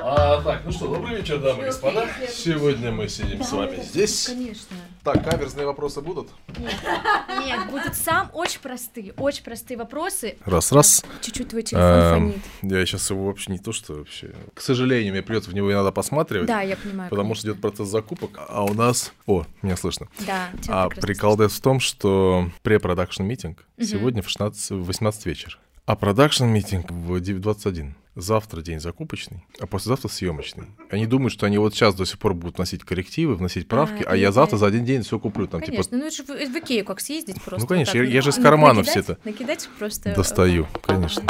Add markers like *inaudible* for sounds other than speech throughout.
А, так, ну что, добрый вечер, дамы и господа. Сегодня мы сидим с вами здесь. Конечно. Так, каверзные вопросы будут? Нет, будут сам очень простые, очень простые вопросы. Раз-раз. Чуть-чуть твой телефон Эм, фонит. Я сейчас его вообще не то, что вообще. К сожалению, мне придется в него иногда посматривать. Да, я понимаю. Потому что идет процесс закупок, а у нас... О, меня слышно. Да, А прикол в том, что препродакшн митинг сегодня в 16, в 18 вечера. А продакшн митинг в 21. Завтра день закупочный, а послезавтра съемочный. Они думают, что они вот сейчас до сих пор будут вносить коррективы, вносить правки, а, А, я завтра за один день все куплю. Там, типа, Конечно, ну это же в, в Икею как съездить просто. Ну, конечно, вот я- я же вот. из Ну, кармана все это Накидать просто... э, достаю, конечно.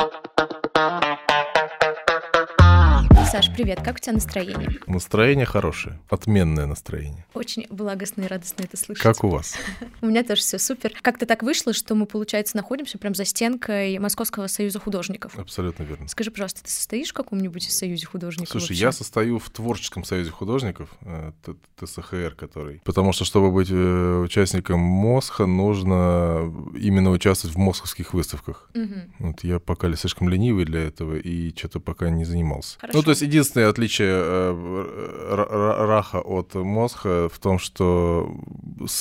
Саш, привет, как у тебя настроение? Настроение хорошее, отменное настроение. Очень благостно и радостно это слышать. Как у вас? *laughs* У меня тоже все супер. Как-то так вышло, что мы, получается, находимся прям за стенкой Московского союза художников. Абсолютно верно. Скажи, пожалуйста, ты состоишь в каком-нибудь союзе художников? Слушай, я состою в творческом союзе художников, э, ТСХР, который. Потому что, чтобы быть э, участником МОСХа, нужно именно участвовать в московских выставках. Мгм. Вот я пока ли слишком ленивый для этого и что-то пока не занимался. Хорошо. Ну, то есть единственное отличие э, Раха от Мосха в том, что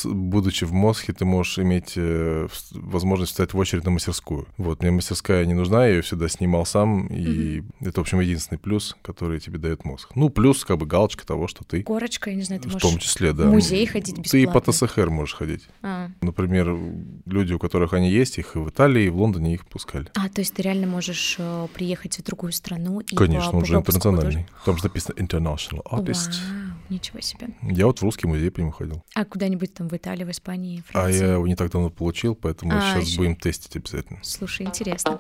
будучи в Мосхе, ты можешь иметь э, возможность встать в очередь на мастерскую. Вот, мне мастерская не нужна, я ее всегда снимал сам, и это, в общем, единственный плюс, который тебе дает Мосх. Ну, плюс как бы галочка того, что ты Горочка, я не знаю, ты в можешь... том числе, да. в музей ходить Ты и по бесплатно. ТСХР можешь ходить. А. Например, люди, у которых они есть, их и в Италии, и в Лондоне их пускали. А, то есть ты реально можешь э, приехать в другую страну и Конечно, по, он по пропуску интернациональный. Там же написано International худож- Artist. Вау, ничего себе. Я вот в русский музей по нему ходил. А куда-нибудь там в Италии, в Испании, А Франции? я его не так давно получил, поэтому А, сейчас ещё. будем тестить обязательно. Слушай, интересно.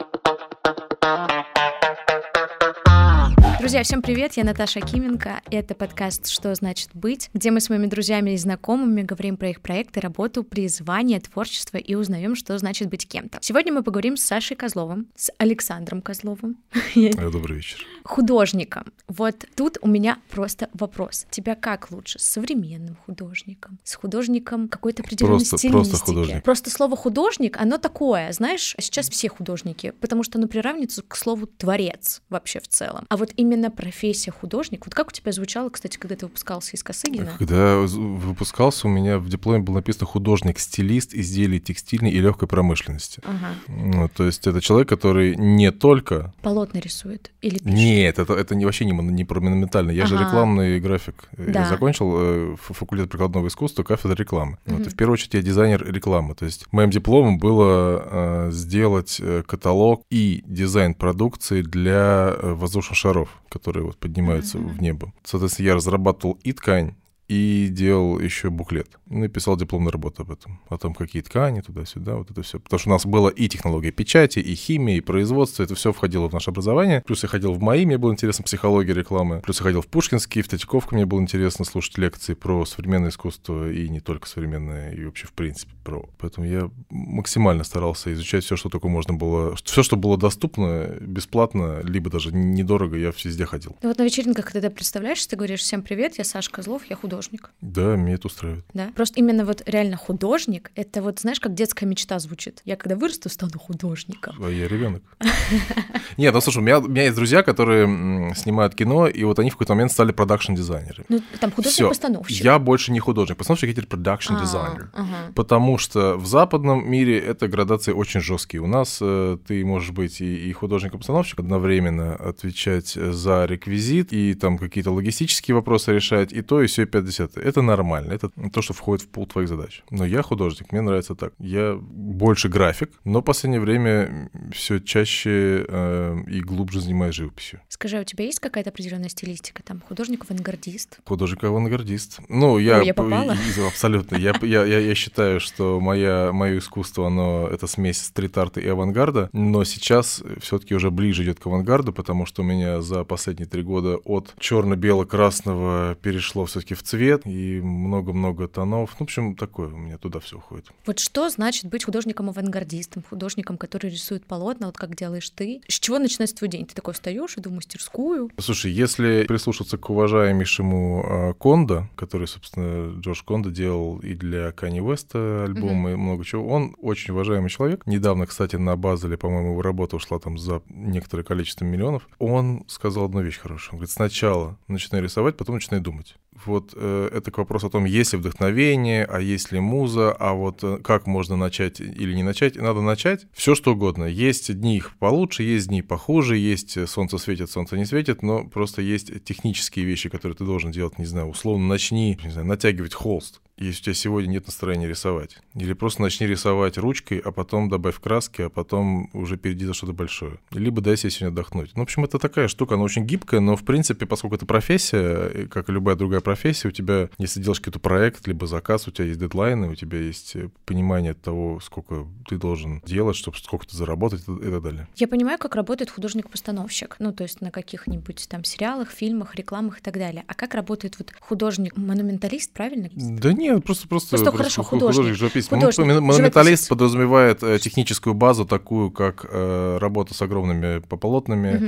Друзья, всем привет, я Наташа Кименко. Это подкаст «Что значит быть?», где мы с моими друзьями и знакомыми говорим про их проекты, работу, призвание, творчество и узнаем, что значит быть кем-то. Сегодня мы поговорим с Сашей Козловым, с Александром Козловым, *laughs* Э, Добрый вечер. художником. Вот тут у меня просто вопрос. Тебя как лучше? С современным художником? С художником какой-то определенной Просто- стилистики? просто художник. Просто слово художник, оно такое, знаешь, сейчас все художники, потому что оно приравнивается к слову творец вообще в целом. А вот именно профессия художник, вот как у тебя звучало, кстати, когда ты выпускался из Косыгина? Когда выпускался, у меня в дипломе было написано художник-стилист изделий текстильной и легкой промышленности. Ага. Ну, то есть это человек, который не только... Полотна рисует или пишет? Нет, это, это не, вообще не, не про монументально. Я же Ага. рекламный график. Да. Я закончил э, факультет прикладного искусства, кафедра рекламы. Вот, и в первую очередь я дизайнер рекламы. То есть моим дипломом было э, сделать э, каталог и дизайн продукции для э, воздушных шаров, которые вот поднимаются Ага. в небо. Соответственно, я разрабатывал и ткань, и делал еще буклет. Ну и писал дипломную работу об этом. О том, какие ткани туда-сюда, вот это все. Потому что у нас было и технология печати, и химия, и производство. Это все входило в наше образование. Плюс я ходил в МАИ, мне было интересно психология рекламы. Плюс я ходил в Пушкинский, в Третьяковку. Мне было интересно слушать лекции про современное искусство и не только современное, и вообще в принципе про. Поэтому я максимально старался изучать все, что только можно было. Все, что было доступно, бесплатно, либо даже недорого, я везде ходил. Ну вот на вечеринках, когда представляешь, ты говоришь «Всем привет, я Саша Козлов, я художник». Да, меня это устраивает. Да? Просто именно вот реально художник, это вот, знаешь, как детская мечта звучит. Я когда вырасту, стану художником. А я ребенок. *laughs* Нет, ну слушай, у меня, у меня есть друзья, которые снимают кино, и вот они в какой-то момент стали продакшн-дизайнерами. Ну, там художник-постановщик. Я больше не художник. Постановщик — это А, продакшн-дизайнер. ага. Потому что в западном мире это градации очень жесткие. У нас э, ты можешь быть и, и художник-постановщик одновременно, отвечать за реквизит, и там какие-то логистические вопросы решать, и то, и се, и пятое. Это нормально. Это то, что входит в пул твоих задач. Но я художник, мне нравится так. Я больше график, но в последнее время все чаще э, и глубже занимаюсь живописью. Скажи, а у тебя есть какая-то определенная стилистика? Там художник-авангардист? Художник-авангардист. Ну, я... Ой, я попала? Абсолютно. Я, я, я, я считаю, что моя, мое искусство, оно это смесь стрит-арта и авангарда, но сейчас все-таки уже ближе идет к авангарду, потому что у меня за последние три года от черно-бело-красного перешло все-таки в цвет и много-много тонов. Ну, в общем, такое у меня туда все уходит. Вот что значит быть художником-авангардистом, художником, который рисует полотна, вот как делаешь ты? С чего начинается твой день? Ты такой встаешь, иду в мастерскую? Слушай, если прислушаться к уважаемейшему э, Кондо, который, собственно, Джордж Кондо делал и для Кани Веста альбом, uh-huh. и много чего, он очень уважаемый человек. Недавно, кстати, на Базеле, по-моему, его работа ушла там за некоторое количество миллионов. Он сказал одну вещь хорошую. Он говорит, сначала начинай рисовать, потом начинай думать. Вот э, это к вопросу о том, есть ли вдохновение, а есть ли муза, а вот э, как можно начать или не начать. Надо начать все что угодно. Есть дни их получше, есть дни похуже, есть э, солнце светит, солнце не светит, но просто есть технические вещи, которые ты должен делать, не знаю, условно начни, не знаю, натягивать холст если у тебя сегодня нет настроения рисовать. Или просто начни рисовать ручкой, а потом добавь краски, а потом уже перейди за что-то большое. Либо дай себе сегодня отдохнуть. Ну, в общем, это такая штука, она очень гибкая, но, в принципе, поскольку это профессия, как и любая другая профессия, у тебя, если делаешь какой-то проект, либо заказ, у тебя есть дедлайны, у тебя есть понимание того, сколько ты должен делать, чтобы сколько-то заработать и так далее. Я понимаю, как работает художник-постановщик, ну, то есть на каких-нибудь там сериалах, фильмах, рекламах и так далее. А как работает вот художник-монументалист, правильно? Да нет, нет, просто просто. Просто, просто хорошо, художник. Художник, художник Монументалист подразумевает э, техническую базу такую, как э, работа с огромными полотнами, угу.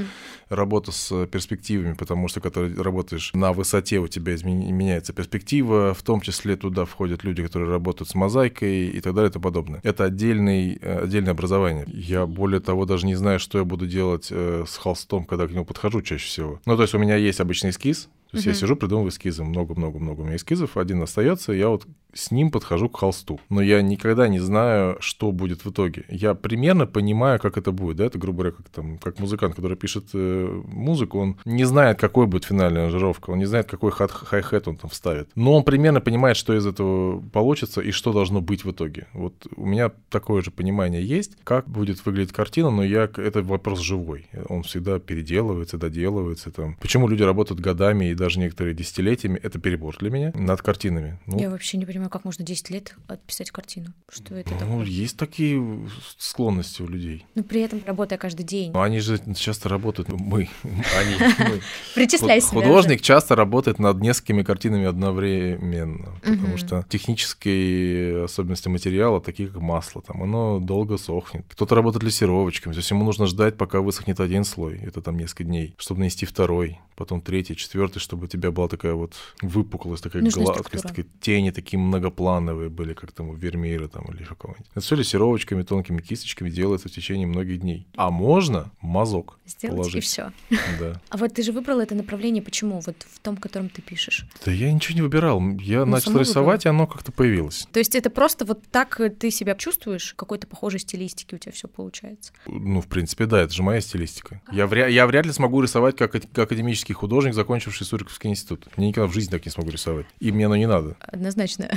работа с перспективами, потому что когда ты работаешь на высоте, у тебя измен... меняется перспектива, в том числе туда входят люди, которые работают с мозаикой и так далее и тому подобное. Это отдельный, э, отдельное образование. Я более того даже не знаю, что я буду делать э, с холстом, когда к нему подхожу чаще всего. Ну, то есть у меня есть обычный эскиз, то есть uh-huh. я сижу, придумываю эскизы, много-много-много у меня эскизов, один остается, я вот с ним подхожу к холсту. Но я никогда не знаю, что будет в итоге. Я примерно понимаю, как это будет. Да? Это, грубо говоря, как, там, как музыкант, который пишет э, музыку, он не знает, какой будет финальная аранжировка, он не знает, какой хай-хет он там вставит. Но он примерно понимает, что из этого получится и что должно быть в итоге. Вот у меня такое же понимание есть, как будет выглядеть картина, но я, это вопрос живой. Он всегда переделывается, доделывается. Там. Почему люди работают годами и даже некоторые десятилетиями, это перебор для меня над картинами. Ну, я вообще не понимаю как можно 10 лет отписать картину. Что это ну, такое? есть такие склонности у людей. Но при этом работая каждый день. Но они же часто работают, мы, они, *laughs* мы. Причисляй себя Художник часто работает над несколькими картинами одновременно, потому что технические особенности материала, такие как масло, там оно долго сохнет. Кто-то работает лессировочками, то есть ему нужно ждать, пока высохнет один слой, это там несколько дней, чтобы нанести второй, потом третий, четвертый, чтобы у тебя была такая вот выпуклость, такая гладкость, такие тени, такие многоплановые были, как там у Вермеера там или еще кого-нибудь. Это все лессировочками, тонкими кисточками делается в течение многих дней. А можно мазок Сделать положить. и все. *laughs* Да. А вот ты же выбрал это направление, почему? Вот в том, котором ты пишешь. Да я ничего не выбирал. Я ну, начал рисовать, выбрал. и оно как-то появилось. То есть это просто вот так ты себя чувствуешь? Какой-то похожей стилистики у тебя все получается? Ну, в принципе, да, это же моя стилистика. Я, вряд, я вряд ли смогу рисовать как, как академический художник, закончивший Суриковский институт. Мне никогда в жизни так не смогу рисовать. И мне оно не надо. Однозначно.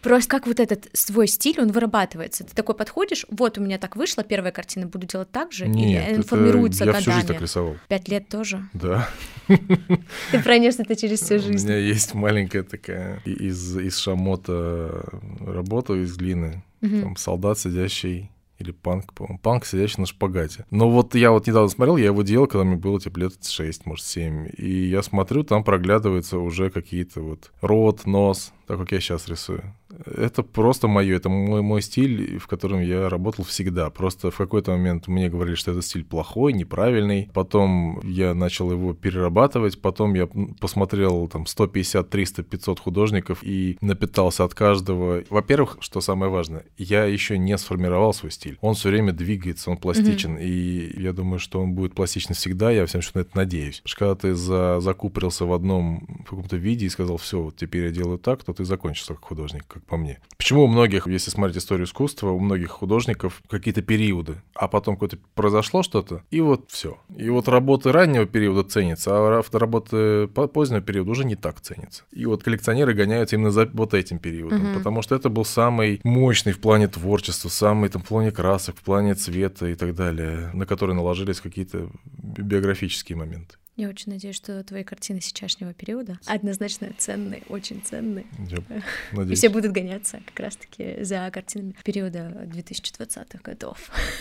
Просто как вот этот свой стиль, он вырабатывается. Ты такой подходишь, вот у меня так вышло, первая картина, буду делать так же, Нет, или информируется я годами. всю жизнь так рисовал. Пять лет тоже? Да. Ты пронес это через всю жизнь. У меня есть маленькая такая из, из шамота работа из глины. Там солдат, сидящий или панк, по-моему. Панк, сидящий на шпагате. Но вот я вот недавно смотрел, я его делал, когда мне было типа лет 6, может, 7. И я смотрю, там проглядываются уже какие-то вот рот, нос, так как я сейчас рисую. Это просто мое, это мой, мой стиль, в котором я работал всегда. Просто в какой-то момент мне говорили, что этот стиль плохой, неправильный. Потом я начал его перерабатывать. Потом я посмотрел там 150, 300, 500 художников и напитался от каждого. Во-первых, что самое важное, я еще не сформировал свой стиль. Он все время двигается, он пластичен. Mm-hmm. И я думаю, что он будет пластичен всегда. Я всем на это надеюсь. Когда ты за, закупорился в одном в каком-то виде и сказал, все, вот теперь я делаю так, то ты закончился как художник, как по мне. Почему у многих, если смотреть историю искусства, у многих художников какие-то периоды, а потом какое-то произошло что-то, и вот все. И вот работы раннего периода ценятся, а работы позднего периода уже не так ценятся. И вот коллекционеры гоняются именно за вот этим периодом, угу. потому что это был самый мощный в плане творчества, самый там в плане красок, в плане цвета и так далее, на который наложились какие-то биографические моменты. Я очень надеюсь, что твои картины сейчасшнего периода однозначно ценные, очень ценные. *laughs* И все будут гоняться как раз-таки за картинами периода 2020-х годов.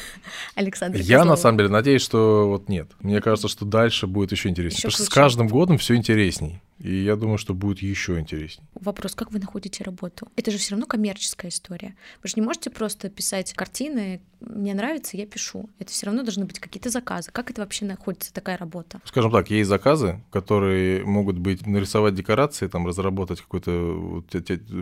*laughs* Александр Я на Козлов. самом деле надеюсь, что вот нет. Мне кажется, что дальше будет еще интереснее. Ещё Потому что с круче. каждым годом все интересней. И я думаю, что будет еще интересней. Вопрос, как вы находите работу? Это же все равно коммерческая история. Вы же не можете просто писать картины, мне нравится, я пишу. Это все равно должны быть какие-то заказы. Как это вообще находится, такая работа? Скажем так, есть заказы, которые могут быть нарисовать декорации, там разработать какое-то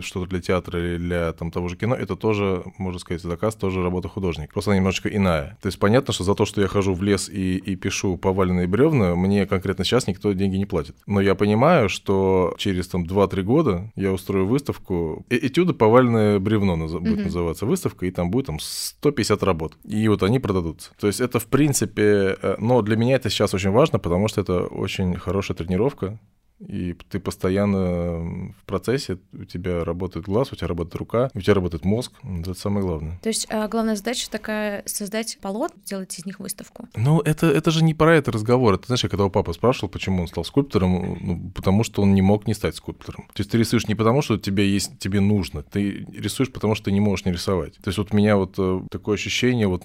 что-то для театра или для там, того же кино. Это тоже, можно сказать, заказ, тоже работа художника. Просто она немножечко иная. То есть понятно, что за то, что я хожу в лес и, и пишу поваленные бревна, мне конкретно сейчас никто деньги не платит. Но я понимаю, что через там 2-3 года я устрою выставку. Э- Этюды поваленное бревно наз- будет Мгм. называться выставка, и там будет там 150 работ. И вот они продадутся. То есть это в принципе... э, Но для меня это сейчас очень важно, потому что это очень хорошая тренировка. И ты постоянно в процессе, у тебя работает глаз, у тебя работает рука, у тебя работает мозг. Это самое главное. То есть а, главная задача такая создать полот, сделать из них выставку. Ну, это, это же не про это разговор. Это, знаешь, я когда у папы спрашивал, почему он стал скульптором, ну, потому что он не мог не стать скульптором. То есть ты рисуешь не потому, что тебе есть, тебе нужно, ты рисуешь потому, что ты не можешь не рисовать. То есть вот у меня вот э, такое ощущение вот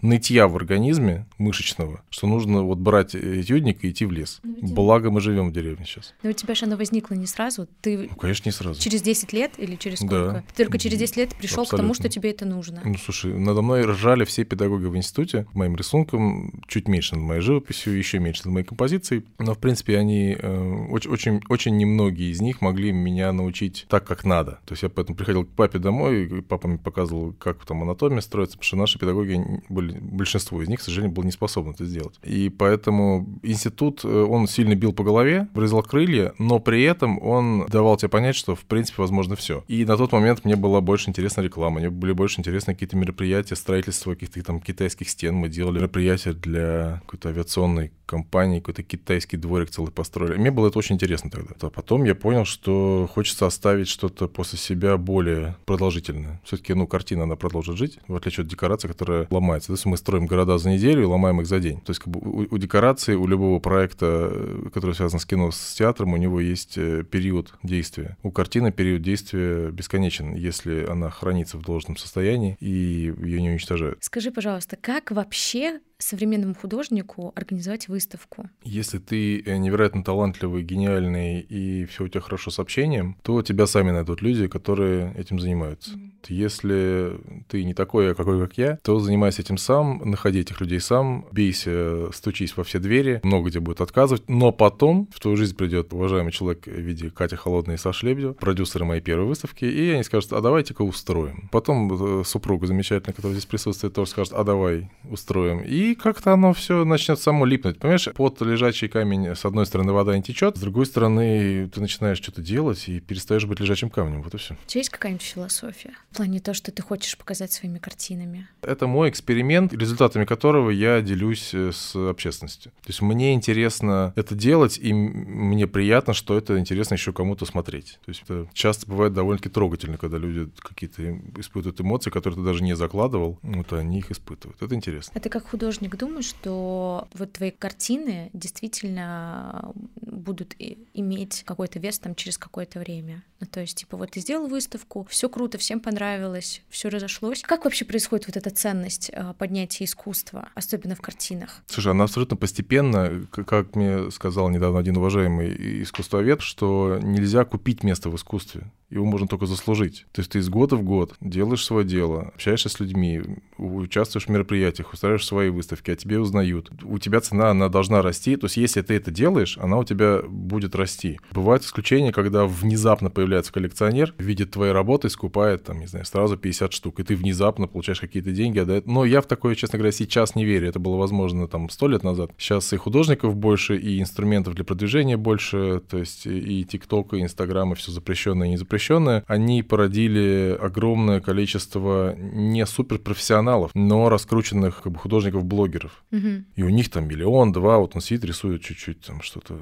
нытья в организме мышечного, что нужно вот брать этюдник и идти в лес. Ну, Благо мы живем в деревне сейчас. Но у тебя же оно возникло не сразу. Ты Ну, конечно, не сразу. через 10 лет или через Да. сколько? Ты только через 10 лет пришел к тому, что тебе это нужно. Ну, слушай, надо мной ржали все педагоги в институте, моим рисунком, чуть меньше над моей живописью, еще меньше над моей композицией. Но, в принципе, они э, очень, очень, очень немногие из них могли меня научить так, как надо. То есть я поэтому приходил к папе домой, и папа мне показывал, как там анатомия строится, потому что наши педагоги были, большинство из них, к сожалению, было не способны это сделать. И поэтому институт, э, он сильно бил по голове, врезал крылья, но при этом он давал тебе понять, что, в принципе, возможно все. И на тот момент мне была больше интересна реклама, мне были больше интересны какие-то мероприятия, строительство каких-то там китайских стен. Мы делали мероприятия для какой-то авиационной компании, какой-то китайский дворик целый построили. Мне было это очень интересно тогда. А потом я понял, что хочется оставить что-то после себя более продолжительное. Все-таки, ну, картина, она продолжит жить, в отличие от декорации, которая ломается. То есть мы строим города за неделю и ломаем их за день. То есть как бы у, у декорации, у любого проекта, э, который связан с кино, с театром, у него есть э, период действия. У картины период действия бесконечен, если она хранится в должном состоянии и ее не уничтожают. Скажи, пожалуйста, как вообще современному художнику организовать выставку? Если ты э, невероятно талантливый, гениальный и все у тебя хорошо с общением, то тебя сами найдут люди, которые этим занимаются. Если ты не такой, а какой, как я, то занимайся этим сам, находи этих людей сам, бейся, стучись во все двери, много где будет отказывать, но потом в твою жизнь придет уважаемый человек в виде Катя Холодная и Саша Лебедева, продюсеры моей первой выставки, и они скажут, а давайте-ка устроим. Потом э, супруга замечательная, которая здесь присутствует, тоже скажет, а давай устроим. И как-то оно все начнет само липнуть. Понимаешь, под лежачий камень, с одной стороны, вода не течет, с другой стороны, ты начинаешь что-то делать и перестаешь быть лежачим камнем. Вот и все. У тебя есть какая-нибудь философия? В плане то, что ты хочешь показать своими картинами? Это мой эксперимент, результатами которого я делюсь э, с общественностью. То есть мне интересно это делать, и мне приятно, что это интересно еще кому-то смотреть. То есть это часто бывает довольно-таки трогательно, когда люди какие-то испытывают эмоции, которые ты даже не закладывал, вот они их испытывают. Это интересно. А ты как художник думаешь, что вот твои картины действительно будут иметь какой-то вес там через какое-то время? Ну, то есть, типа, вот ты сделал выставку, все круто, всем понравилось, все разошлось. Как вообще происходит вот эта ценность э, поднятия искусства, особенно в картинах? Слушай, она абсолютно постепенно, как мне сказал недавно один уважаемый искусствовед, что нельзя купить место в искусстве. Его можно только заслужить. То есть ты из года в год делаешь свое дело, общаешься с людьми, участвуешь в мероприятиях, устраиваешь свои выставки, о тебе узнают. У тебя цена, она должна расти. То есть если ты это делаешь, она у тебя будет расти. Бывают исключения, когда внезапно появляется коллекционер, видит твои работы, скупает, там, не знаю, сразу 50 штук, и ты внезапно получаешь какие-то деньги, отдает. Но я в такое, честно говоря, сейчас не верю. Это было возможно там сто лет назад. Сейчас и художников больше, и инструментов для продвижения больше. То есть и ТикТок, и Инстаграм, и все запрещенное и незапрещенное. Они породили огромное количество не суперпрофессионалов, но раскрученных как бы, художников-блогеров. Мгм. И у них там миллион, два, вот он сидит, рисует чуть-чуть там что-то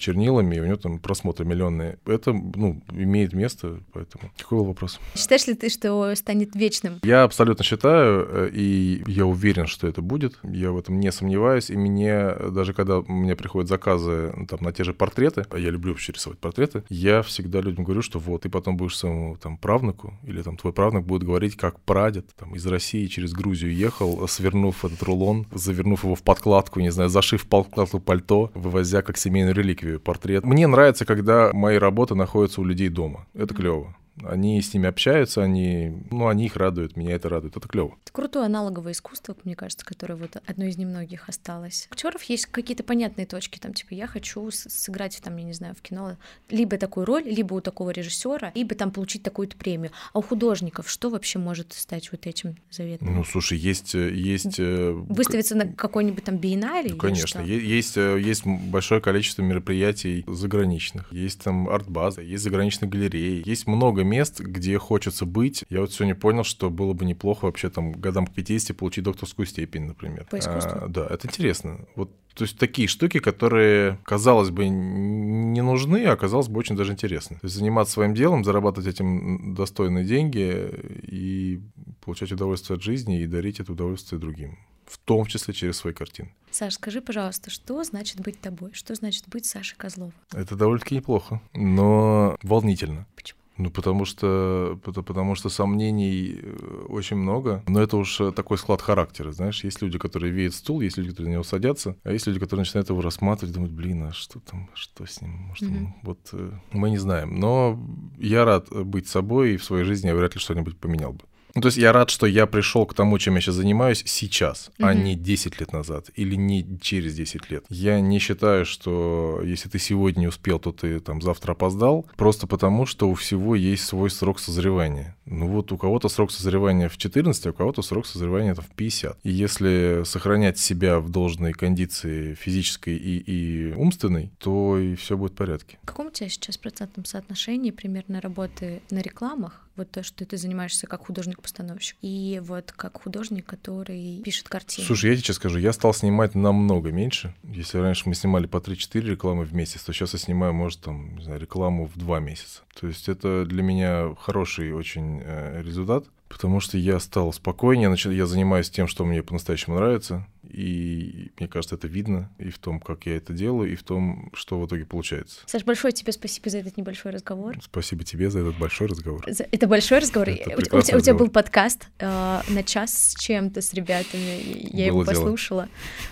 чернилами, и у него там просмотры миллионные. Это, ну, имеет место, поэтому... Какой был вопрос? Считаешь ли ты, что станет вечным? Я абсолютно считаю, э, и я уверен, что это будет. Я в этом не сомневаюсь. И мне, даже когда мне приходят заказы ну, там, на те же портреты, а я люблю вообще рисовать портреты, я всегда людям говорю, что вот, ты потом будешь своему там правнуку, или там твой правнук будет говорить, как прадед там, из России через Грузию ехал, свернув этот рулон, завернув его в подкладку, не знаю, зашив подкладку пальто, вывозя как семейную реликвию портрет. Мне нравится, когда мои работы находятся у людей дома. Это клево. Они с ними общаются, они, ну, они их радуют, меня это радует. Это клево. Это крутое аналоговое искусство, мне кажется, которое вот одно из немногих осталось. У актеров есть какие-то понятные точки, там, типа, я хочу сыграть, там, я не знаю, в кино либо такую роль, либо у такого режиссера, либо там получить такую-то премию. А у художников что вообще может стать вот этим заветом? Ну, слушай, есть... Э, есть э, Выставиться на какой-нибудь там биеннале? Ну, конечно. Есть, э, есть большое количество мероприятий заграничных. Есть там арт-база, есть заграничные галереи, есть много мест, где хочется быть. Я вот сегодня понял, что было бы неплохо вообще там годам к 50 получить докторскую степень, например. По искусству? А, да, это интересно. Вот то есть такие штуки, которые, казалось бы, не нужны, а казалось бы, очень даже интересны. То есть заниматься своим делом, зарабатывать этим достойные деньги и получать удовольствие от жизни и дарить это удовольствие другим в том числе через свои картины. Саш, скажи, пожалуйста, что значит быть тобой? Что значит быть Сашей Козловым? Это довольно-таки неплохо, но волнительно. Почему? Ну, потому что, потому что сомнений э, очень много. Но это уж э, такой склад характера, знаешь. Есть люди, которые видят стул, есть люди, которые на него садятся, а есть люди, которые начинают его рассматривать, думают, блин, а что там, что с ним? Может, mm-hmm. он... вот э, мы не знаем. Но я рад быть собой, и в своей жизни я вряд ли что-нибудь поменял бы. Ну, то есть я рад, что я пришел к тому, чем я сейчас занимаюсь сейчас, mm-hmm. а не 10 лет назад или не через 10 лет. Я не считаю, что если ты сегодня не успел, то ты там завтра опоздал, просто потому, что у всего есть свой срок созревания. Ну вот у кого-то срок созревания в 14, а у кого-то срок созревания там, в 50. И если сохранять себя в должной кондиции физической и, и умственной, то и все будет в порядке. В каком у тебя сейчас процентном соотношении примерно работы на рекламах вот то, что ты занимаешься как художник-постановщик, и вот как художник, который пишет картины. Слушай, я тебе скажу, я стал снимать намного меньше. Если раньше мы снимали по 3-4 рекламы в месяц, то сейчас я снимаю, может, там, не знаю, рекламу в 2 месяца. То есть это для меня хороший очень э, результат, потому что я стал спокойнее, я занимаюсь тем, что мне по-настоящему нравится, и мне кажется, это видно и в том, как я это делаю, и в том, что в итоге получается. Саш, большое тебе спасибо за этот небольшой разговор. Спасибо тебе за этот большой разговор. Это большой разговор. Это у, тебя, у тебя был подкаст э, на час с чем-то с ребятами, я Было его послушала.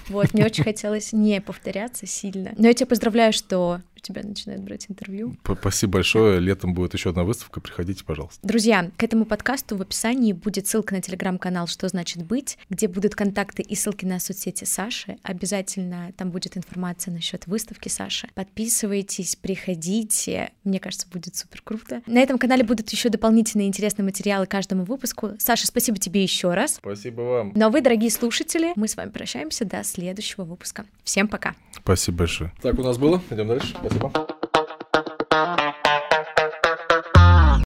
Дело. Вот, мне очень хотелось не повторяться сильно. Но я тебя поздравляю, что у тебя начинают брать интервью. Спасибо большое. Летом будет еще одна выставка. Приходите, пожалуйста. Друзья, к этому подкасту в описании будет ссылка на телеграм-канал «Что значит быть», где будут контакты и ссылки на соцсети Саши. Обязательно там будет информация насчет выставки Саши. Подписывайтесь, приходите. Мне кажется, будет супер круто. На этом канале будут еще дополнительные интересные материалы каждому выпуску. Саша, спасибо тебе еще раз. Спасибо вам. А вы, дорогие слушатели, мы с вами прощаемся до следующего выпуска. Всем пока. Спасибо большое. Так, у нас было. Идем дальше. Спасибо. Bye.